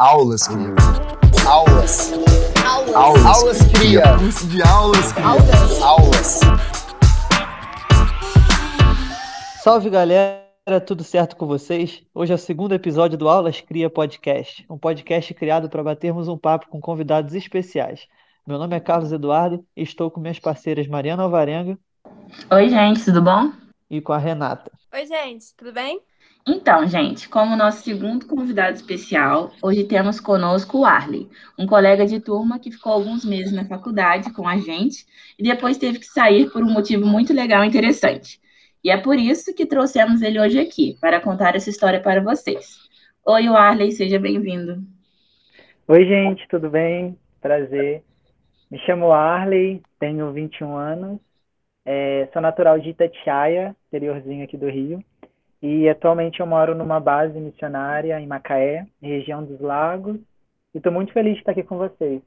Aulas, cria. Aulas. Aulas. Aulas. Aulas cria. Curso de aulas, cria. Aulas. Aulas. Salve galera, tudo certo com vocês? Hoje é o segundo episódio do Aulas Cria Podcast, um podcast criado para batermos um papo com convidados especiais. Meu nome é Carlos Eduardo e estou com minhas parceiras Mariana Alvarenga Oi, gente, tudo bom? e com a Renata. Oi, gente, tudo bem? Então, gente, como nosso segundo convidado especial, hoje temos conosco o Arley, um colega de turma que ficou alguns meses na faculdade com a gente e depois teve que sair por um motivo muito legal e interessante. E é por isso que trouxemos ele hoje aqui, para contar essa história para vocês. Oi, Arley, seja bem-vindo. Oi, gente, tudo bem? Prazer. Me chamo Arley, tenho 21 anos, é, sou natural de Itatiaia, interiorzinho aqui do Rio, e atualmente eu moro numa base missionária em Macaé, região dos Lagos, e estou muito feliz de estar aqui com vocês.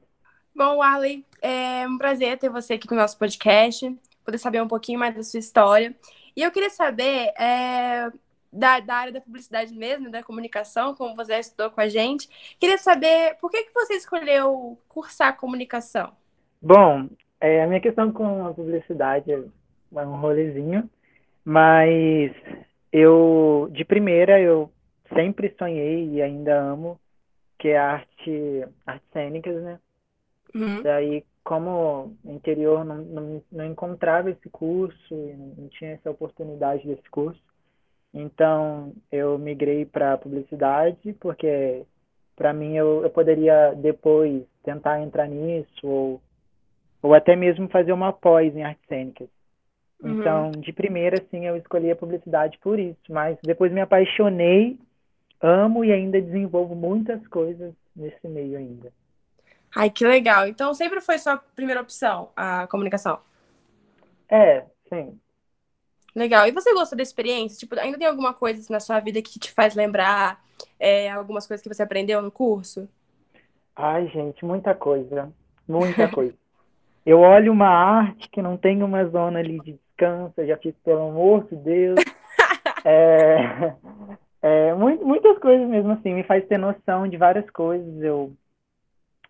Bom, Arley, é um prazer ter você aqui no nosso podcast, poder saber um pouquinho mais da sua história. E eu queria saber é, da, da área da publicidade mesmo, da comunicação, como você estudou com a gente. Queria saber por que, que você escolheu cursar comunicação? Bom, é, a minha questão com a publicidade é um rolezinho, mas eu, de primeira, eu sempre sonhei e ainda amo, que é arte, artes cênicas, né? Uhum. Daí, como interior não, não, não encontrava esse curso, e não, não tinha essa oportunidade desse curso, então eu migrei para publicidade, porque para mim eu, eu poderia depois tentar entrar nisso, ou, ou até mesmo fazer uma pós em artes cênicas. Uhum. Então, de primeira, sim, eu escolhi a publicidade por isso, mas depois me apaixonei, amo e ainda desenvolvo muitas coisas nesse meio ainda. Ai, que legal. Então sempre foi sua primeira opção, a comunicação. É, sim. Legal. E você gostou da experiência? Tipo, ainda tem alguma coisa assim, na sua vida que te faz lembrar é, algumas coisas que você aprendeu no curso? Ai, gente, muita coisa, muita coisa. Eu olho uma arte que não tem uma zona ali de eu já fico, pelo amor de Deus. É, é, mu- muitas coisas mesmo assim, me faz ter noção de várias coisas. Eu,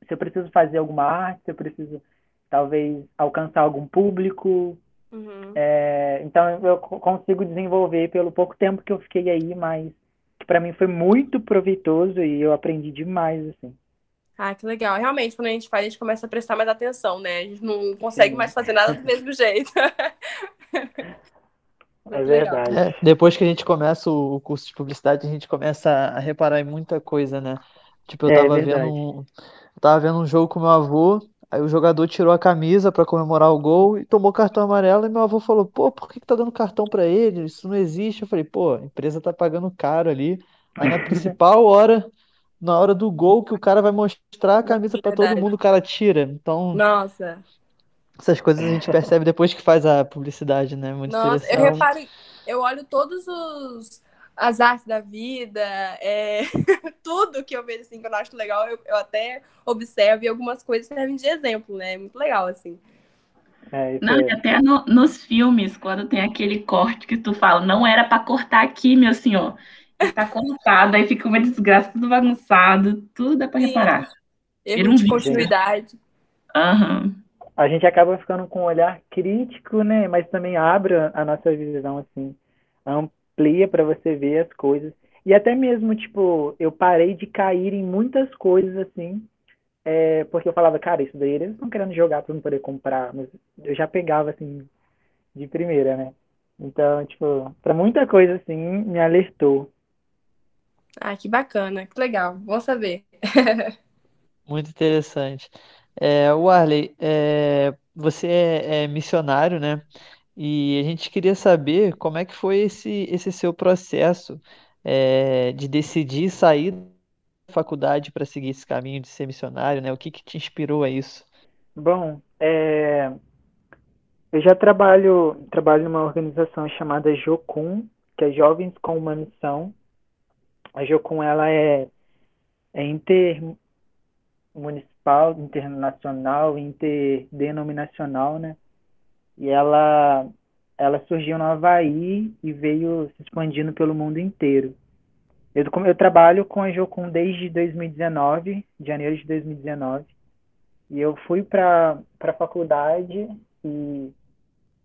se eu preciso fazer alguma arte, se eu preciso talvez alcançar algum público, Uhum. é, então eu co- consigo desenvolver pelo pouco tempo que eu fiquei aí, mas que para mim foi muito proveitoso e eu aprendi demais assim. Ah, que legal. Realmente, quando a gente faz, a gente começa a prestar mais atenção, né? A gente não consegue Sim. mais fazer nada do mesmo jeito. É verdade. É, depois que a gente começa o curso de publicidade, a gente começa a reparar em muita coisa, né? Tipo, eu É tava verdade. vendo um, eu tava vendo um jogo com meu avô, aí o jogador tirou a camisa pra comemorar o gol e tomou cartão amarelo, e meu avô falou, pô, por que que tá dando cartão pra ele? Isso não existe. Eu falei, pô, a empresa tá pagando caro ali, aí na principal hora, na hora do gol, que o cara vai mostrar a camisa pra todo mundo, o cara tira. Então, Nossa, essas coisas a gente percebe depois que faz a publicidade, né? Muito nossa, eu reparo, eu olho todos os as artes da vida, é, tudo que eu vejo assim que eu não acho legal, eu, eu até observo e algumas coisas servem de exemplo, né? É muito legal, assim. É, Não, e é. até no- nos filmes, quando tem aquele corte que tu fala, não era para cortar aqui, meu senhor. Tá cortado, aí fica uma desgraça, tudo bagunçado, tudo dá para Sim. reparar. Erro um de né? continuidade. Aham. A gente acaba ficando com um olhar crítico, né? Mas também abre a nossa visão, assim, amplia para você ver as coisas. E até mesmo, tipo, eu parei de cair em muitas coisas, assim, é, porque eu falava, cara, isso daí eles estão querendo jogar para não poder comprar, mas eu já pegava, assim, de primeira, né? Então, tipo, para muita coisa, assim, me alertou. Ah, que bacana, que legal, bom saber. Muito interessante. É, Warley, é, você é, é missionário, né? E a gente queria saber como é que foi esse, esse seu processo é, de decidir sair da faculdade para seguir esse caminho de ser missionário, né? O que que te inspirou a isso? Bom, é, eu já trabalho, trabalho numa organização chamada Jocum, que é Jovens com uma Missão. A Jocum, ela é, é intermunicipal, internacional, interdenominacional, né? E ela, ela surgiu no Havaí e veio se expandindo pelo mundo inteiro. Eu, eu trabalho com a Jocum desde 2019, janeiro de 2019. E eu fui para a faculdade e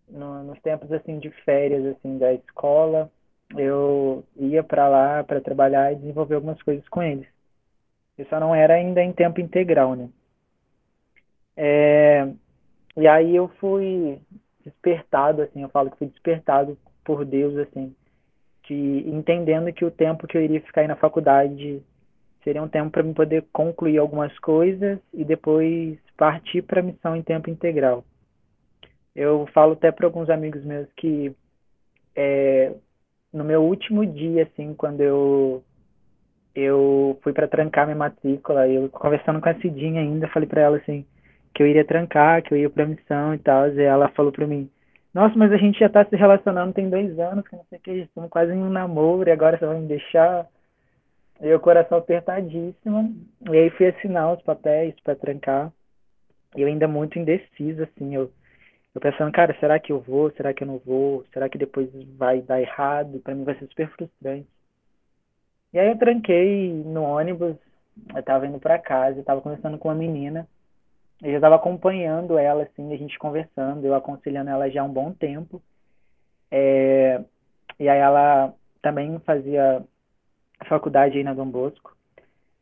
no, nos tempos assim de férias assim da escola, eu ia para lá para trabalhar e desenvolver algumas coisas com eles. Eu só não era ainda em tempo integral, né? É, e aí eu fui despertado, assim, eu falo que fui despertado por Deus, assim, de entendendo que o tempo que eu iria ficar aí na faculdade seria um tempo para me poder concluir algumas coisas e depois partir para a missão em tempo integral. Eu falo até para alguns amigos meus que é, no meu último dia, assim, quando eu eu fui para trancar minha matrícula, eu conversando com a Cidinha ainda, falei para ela assim que eu iria trancar, que eu ia para missão e tal, e ela falou para mim: "Nossa, mas a gente já está se relacionando tem dois anos, que não sei o que, estamos quase em um namoro e agora você vai me deixar?" E o coração apertadíssimo, e aí fui assinar os papéis para trancar. Eu ainda muito indeciso assim, eu eu pensando, cara, será que eu vou? Será que eu não vou? Será que depois vai dar errado? Para mim vai ser super frustrante. E aí eu tranquei no ônibus, eu tava indo para casa, eu tava conversando com uma menina. Eu já tava acompanhando ela, assim, a gente conversando, eu aconselhando ela já há um bom tempo. É... E aí ela também fazia faculdade aí na Dom Bosco.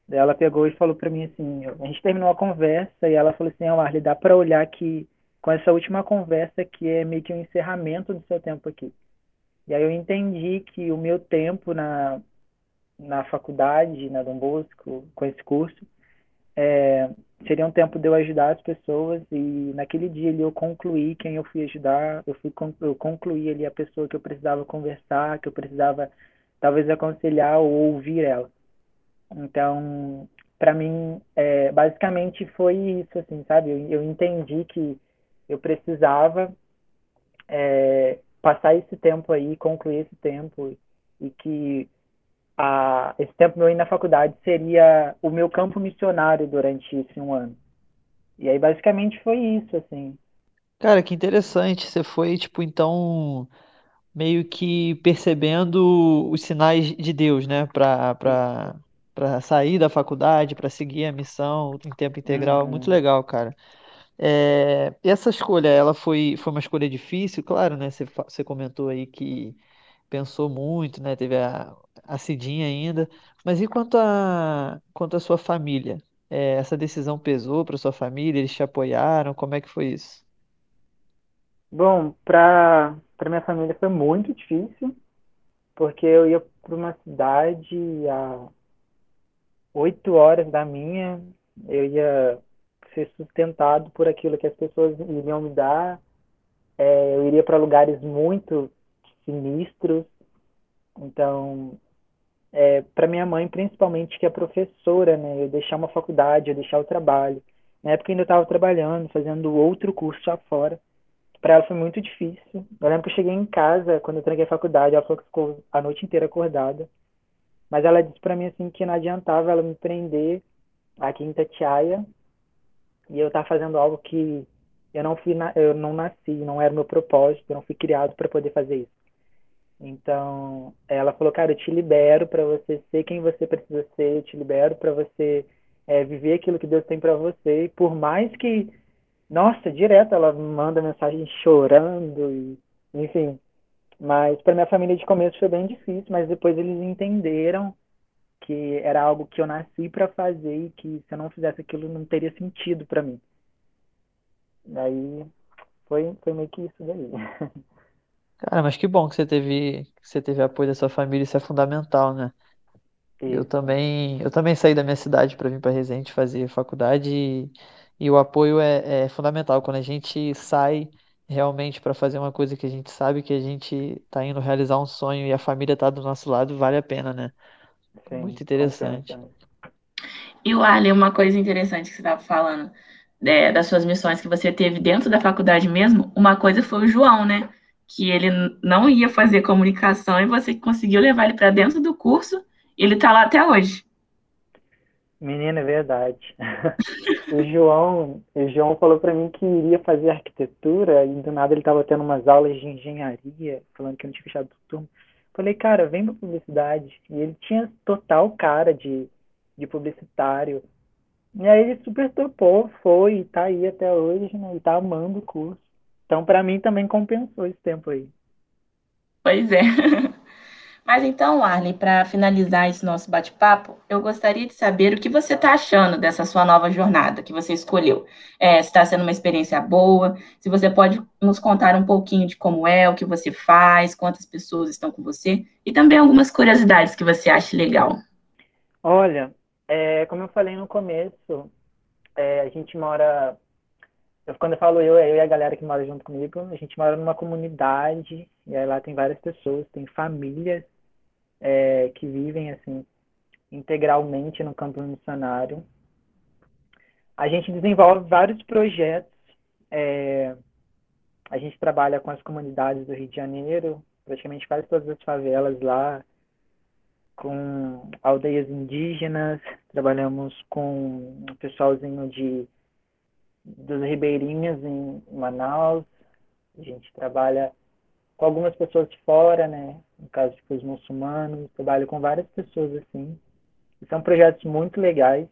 Ela pegou e falou para mim assim, a gente terminou a conversa e ela falou assim, oh, Arley, dá para olhar que com essa última conversa que é meio que um encerramento do seu tempo aqui. E aí eu entendi que o meu tempo na, na faculdade, na Dom Bosco, com esse curso, é, seria um tempo de eu ajudar as pessoas e naquele dia ali eu concluí quem eu fui ajudar, eu, fui, eu concluí ali a pessoa que eu precisava conversar, que eu precisava talvez aconselhar ou ouvir ela. Então, para mim, é, basicamente foi isso, assim, sabe? Eu, eu entendi que eu precisava é, passar esse tempo aí, concluir esse tempo e que a, esse tempo meu aí na faculdade seria o meu campo missionário durante esse um ano. E aí basicamente foi isso, assim. Cara, que interessante. Você foi, tipo, então, meio que percebendo os sinais de Deus, né? Pra, pra, pra sair da faculdade, pra seguir a missão em tempo integral. Muito Uhum. legal, cara. É, essa escolha, ela foi, foi uma escolha difícil, claro, né? Você, você comentou aí que pensou muito, né? Teve a, a Cidinha ainda. Mas e quanto a, quanto à sua família? É, essa decisão pesou para sua família? Eles te apoiaram? Como é que foi isso? Bom, para para minha família foi muito difícil, porque eu ia para uma cidade a oito horas da minha, eu ia ser sustentado por aquilo que as pessoas iriam me dar, é, eu iria para lugares muito sinistros, então, é, para minha mãe, principalmente, que é professora, né, eu deixar uma faculdade, eu deixar o trabalho. Na época eu ainda estava trabalhando, fazendo outro curso lá fora. Para ela foi muito difícil. Eu lembro que eu cheguei em casa, quando eu tranquei a faculdade, ela falou que ficou a noite inteira acordada. Mas ela disse para mim assim que não adiantava ela me prender aqui em Itatiaia e eu estar fazendo algo que eu não fui na, eu não nasci, não era meu propósito, eu não fui criado para poder fazer isso. Então, ela falou, cara, eu te libero para você ser quem você precisa ser, eu te libero para você é, viver aquilo que Deus tem para você. E por mais que, nossa, direto ela manda mensagem chorando, e, enfim. Mas para minha família de começo foi bem difícil, mas depois eles entenderam que era algo que eu nasci para fazer e que se eu não fizesse aquilo não teria sentido para mim. Daí foi, foi meio que isso daí. Cara, mas que bom que você teve, que você teve apoio da sua família, isso é fundamental, né? Eu também, eu também saí da minha cidade para vir para Resende fazer faculdade e, e o apoio é, é fundamental. Quando a gente sai realmente para fazer uma coisa que a gente sabe que a gente está indo realizar um sonho e a família está do nosso lado, vale a pena, né? Sim, Muito interessante. E o Arley, uma coisa interessante que você estava falando, é, das suas missões que você teve dentro da faculdade mesmo, uma coisa foi o João, né? Que ele não ia fazer comunicação e você conseguiu levar ele para dentro do curso e ele está lá até hoje. Menina, é verdade. O João, o João falou para mim que iria fazer arquitetura e do nada ele estava tendo umas aulas de engenharia, falando que não tinha fechado turma. Falei, cara, vem pra publicidade. E ele tinha total cara de, de publicitário. E aí ele super topou, foi, e tá aí até hoje, né? E tá amando o curso. Então, para mim, também compensou esse tempo aí. Pois é. Mas então, Arley, para finalizar esse nosso bate-papo, eu gostaria de saber o que você está achando dessa sua nova jornada que você escolheu. É, se está sendo uma experiência boa, se você pode nos contar um pouquinho de como é, o que você faz, quantas pessoas estão com você, e também algumas curiosidades que você acha legal. Olha, é, como eu falei no começo, é, a gente mora. Quando eu falo eu, é eu e a galera que mora junto comigo, a gente mora numa comunidade, e aí lá tem várias pessoas, tem famílias é, que vivem assim integralmente no campo missionário. A gente desenvolve vários projetos. É, a gente trabalha com as comunidades do Rio de Janeiro, praticamente quase todas as favelas lá, com aldeias indígenas, trabalhamos com o pessoalzinho de dos ribeirinhos em Manaus, a gente trabalha com algumas pessoas de fora, né? No caso, tipo, os muçulmanos, trabalho com várias pessoas assim. E são projetos muito legais.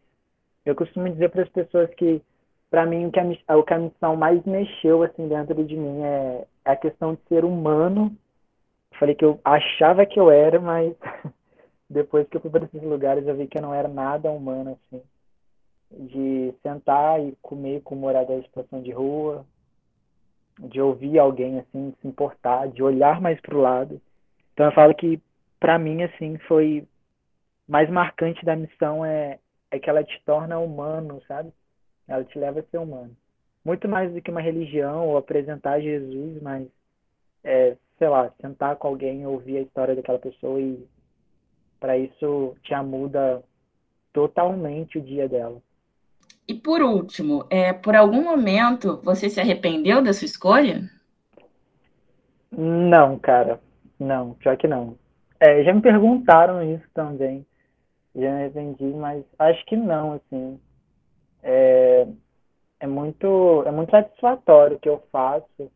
Eu costumo dizer para as pessoas que, para mim, o que, a, o que a missão mais mexeu assim dentro de mim é, é a questão de ser humano. Eu falei que eu achava que eu era, mas depois que eu fui para esses lugares eu vi que eu não era nada humano assim. De sentar e comer com moradores de situação de rua, de ouvir alguém assim, se importar, de olhar mais para o lado. Então eu falo que para mim assim foi mais marcante da missão é é que ela te torna humano, sabe? Ela te leva a ser humano. Muito mais do que uma religião ou apresentar Jesus, mas é, sei lá, sentar com alguém, ouvir a história daquela pessoa e para isso já muda totalmente o dia dela. E por último, é, por algum momento você se arrependeu da sua escolha? Não, cara. Não, pior que não. É, já me perguntaram isso também. Já me arrependi, mas acho que não, assim. É, é muito, é muito satisfatório o que eu faço.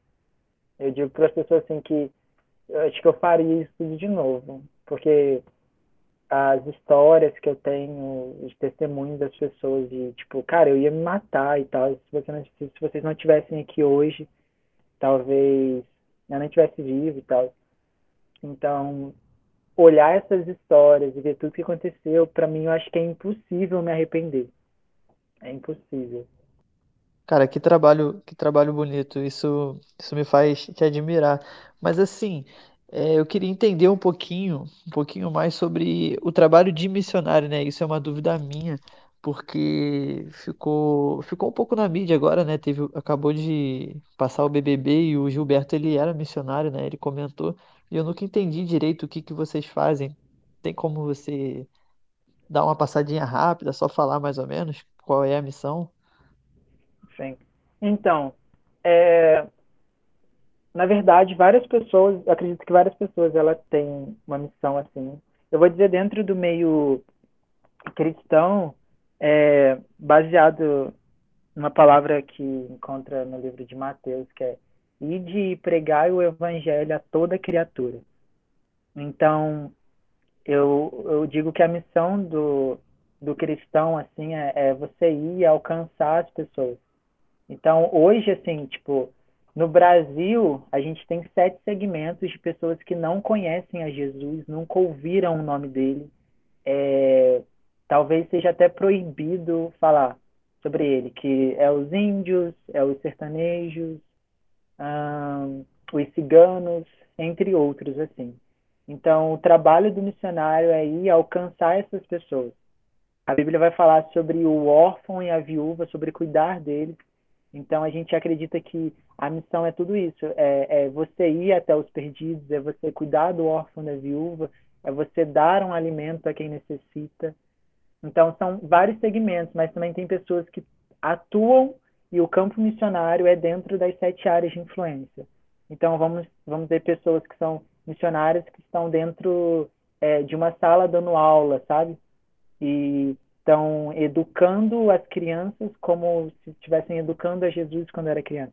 Eu digo para as pessoas assim que eu acho que eu faria isso tudo de novo, porque as histórias que eu tenho, os testemunhos das pessoas de, tipo, cara, eu ia me matar e tal, se, você não, se vocês não estivessem aqui hoje, talvez eu não estivesse vivo e tal. Então, olhar essas histórias e ver tudo que aconteceu, para mim eu acho que é impossível me arrepender. É impossível. Cara, que trabalho, que trabalho bonito. Isso, isso me faz te admirar. Mas assim, é, eu queria entender um pouquinho, um pouquinho mais sobre o trabalho de missionário, né? Isso é uma dúvida minha, porque ficou, ficou um pouco na mídia agora, né? Teve, acabou de passar o BBB e o Gilberto ele era missionário, né? Ele comentou e eu nunca entendi direito o que que vocês fazem. Tem como você dar uma passadinha rápida, só falar mais ou menos qual é a missão? Sim. Então, é, na verdade, várias pessoas, acredito que várias pessoas ela têm uma missão assim. Eu vou dizer dentro do meio cristão, é, baseado numa palavra que encontra no livro de Mateus, que é ide e pregai o evangelho a toda criatura. Então, eu, eu digo que a missão do, do cristão, assim, é, é você ir alcançar as pessoas. Então, hoje, assim, tipo, no Brasil, a gente tem sete segmentos de pessoas que não conhecem a Jesus, nunca ouviram o nome dele. É, talvez seja até proibido falar sobre ele, que é os índios, é os sertanejos, hum, os ciganos, entre outros assim. Então, o trabalho do missionário é ir alcançar essas pessoas. A Bíblia vai falar sobre o órfão e a viúva, sobre cuidar deles. Então, a gente acredita que a missão é tudo isso. É, é, você ir até os perdidos, é você cuidar do órfão da viúva, é você dar um alimento a quem necessita. Então, são vários segmentos, mas também tem pessoas que atuam e o campo missionário é dentro das sete áreas de influência. Então, vamos, vamos ter pessoas que são missionárias que estão dentro é, de uma sala dando aula, sabe? E estão educando as crianças como se estivessem educando a Jesus quando era criança.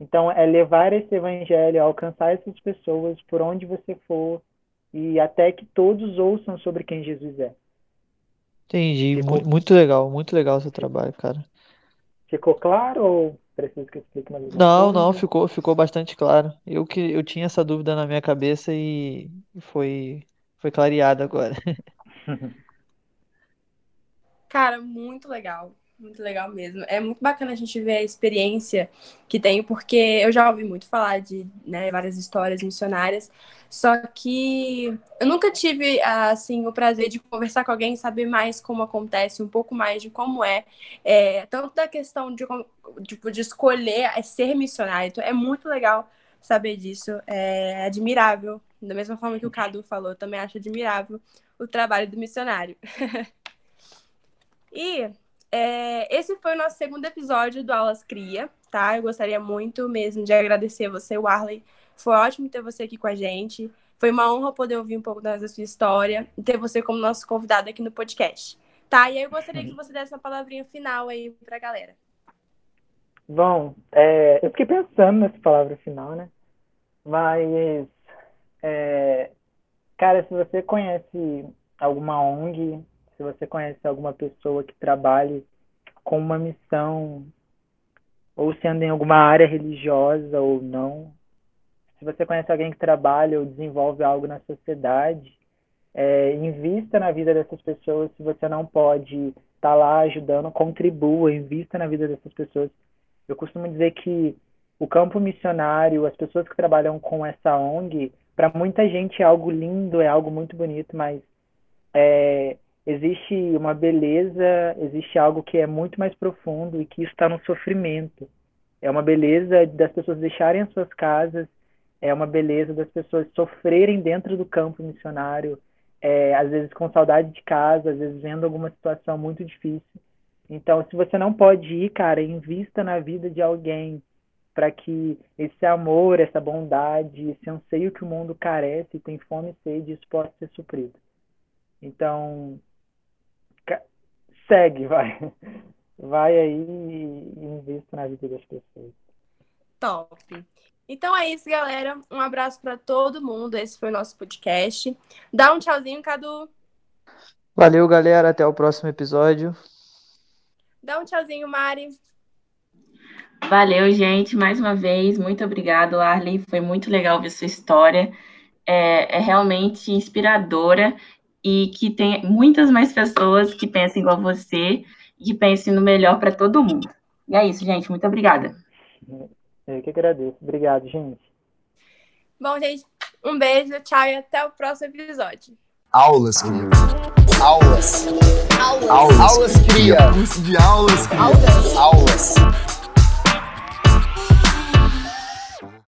Então, é levar esse evangelho, alcançar essas pessoas por onde você for, e até que todos ouçam sobre quem Jesus é. Entendi. Ficou- Mu- Muito legal, muito legal o seu trabalho, cara. Ficou claro ou preciso que eu explique mais Não, não, ficou, ficou bastante claro. Eu que eu tinha essa dúvida na minha cabeça e foi, foi clareada agora. Cara, muito legal. Muito legal mesmo. É muito bacana a gente ver a experiência que tem, porque eu já ouvi muito falar de né, várias histórias missionárias, só que eu nunca tive assim o prazer de conversar com alguém, saber mais como acontece, um pouco mais de como é, é tanto da questão de, tipo, de escolher ser missionário. Então, é muito legal saber disso. É admirável. Da mesma forma que o Cadu falou, eu também acho admirável o trabalho do missionário. E é, esse foi o nosso segundo episódio do Aulas Cria, tá? Eu gostaria muito mesmo de agradecer você, Warley. Foi ótimo ter você aqui com a gente. Foi uma honra poder ouvir um pouco da sua história e ter você como nosso convidado aqui no podcast. Tá? E aí eu gostaria que você desse uma palavrinha final aí pra galera. Bom, é, eu fiquei pensando nessa palavra final, né? Mas, é, cara, se você conhece alguma ONG, se você conhece alguma pessoa que trabalhe com uma missão, ou se anda em alguma área religiosa ou não, se você conhece alguém que trabalha ou desenvolve algo na sociedade, é, invista na vida dessas pessoas. Se você não pode estar lá ajudando, contribua, invista na vida dessas pessoas. Eu costumo dizer que o campo missionário, as pessoas que trabalham com essa ONG, para muita gente é algo lindo, é algo muito bonito, mas é, existe uma beleza, existe algo que é muito mais profundo e que está no sofrimento. É uma beleza das pessoas deixarem as suas casas, é uma beleza das pessoas sofrerem dentro do campo missionário, é, às vezes com saudade de casa, às vezes vendo alguma situação muito difícil. Então, se você não pode ir, cara, invista na vida de alguém para que esse amor, essa bondade, esse anseio que o mundo carece, tem fome e sede, isso possa ser suprido. Então, segue, vai. Vai aí e invista na vida das pessoas. Top. Então é isso, galera. Um abraço para todo mundo. Esse foi o nosso podcast. Dá um tchauzinho, Cadu. Valeu, galera. Até o próximo episódio. Dá um tchauzinho, Mari. Valeu, gente. Mais uma vez, muito obrigado, Arley. Foi muito legal ver sua história. É, é realmente inspiradora e que tem muitas mais pessoas que pensem igual você e que pensem no melhor para todo mundo. E é isso, gente. Muito obrigada. Eu que agradeço. Obrigado, gente. Bom, gente, um beijo, tchau e até o próximo episódio. Aulas, cria. Aulas. Aulas. Aulas, cria. Curso de aulas, cria. Aulas. Aulas.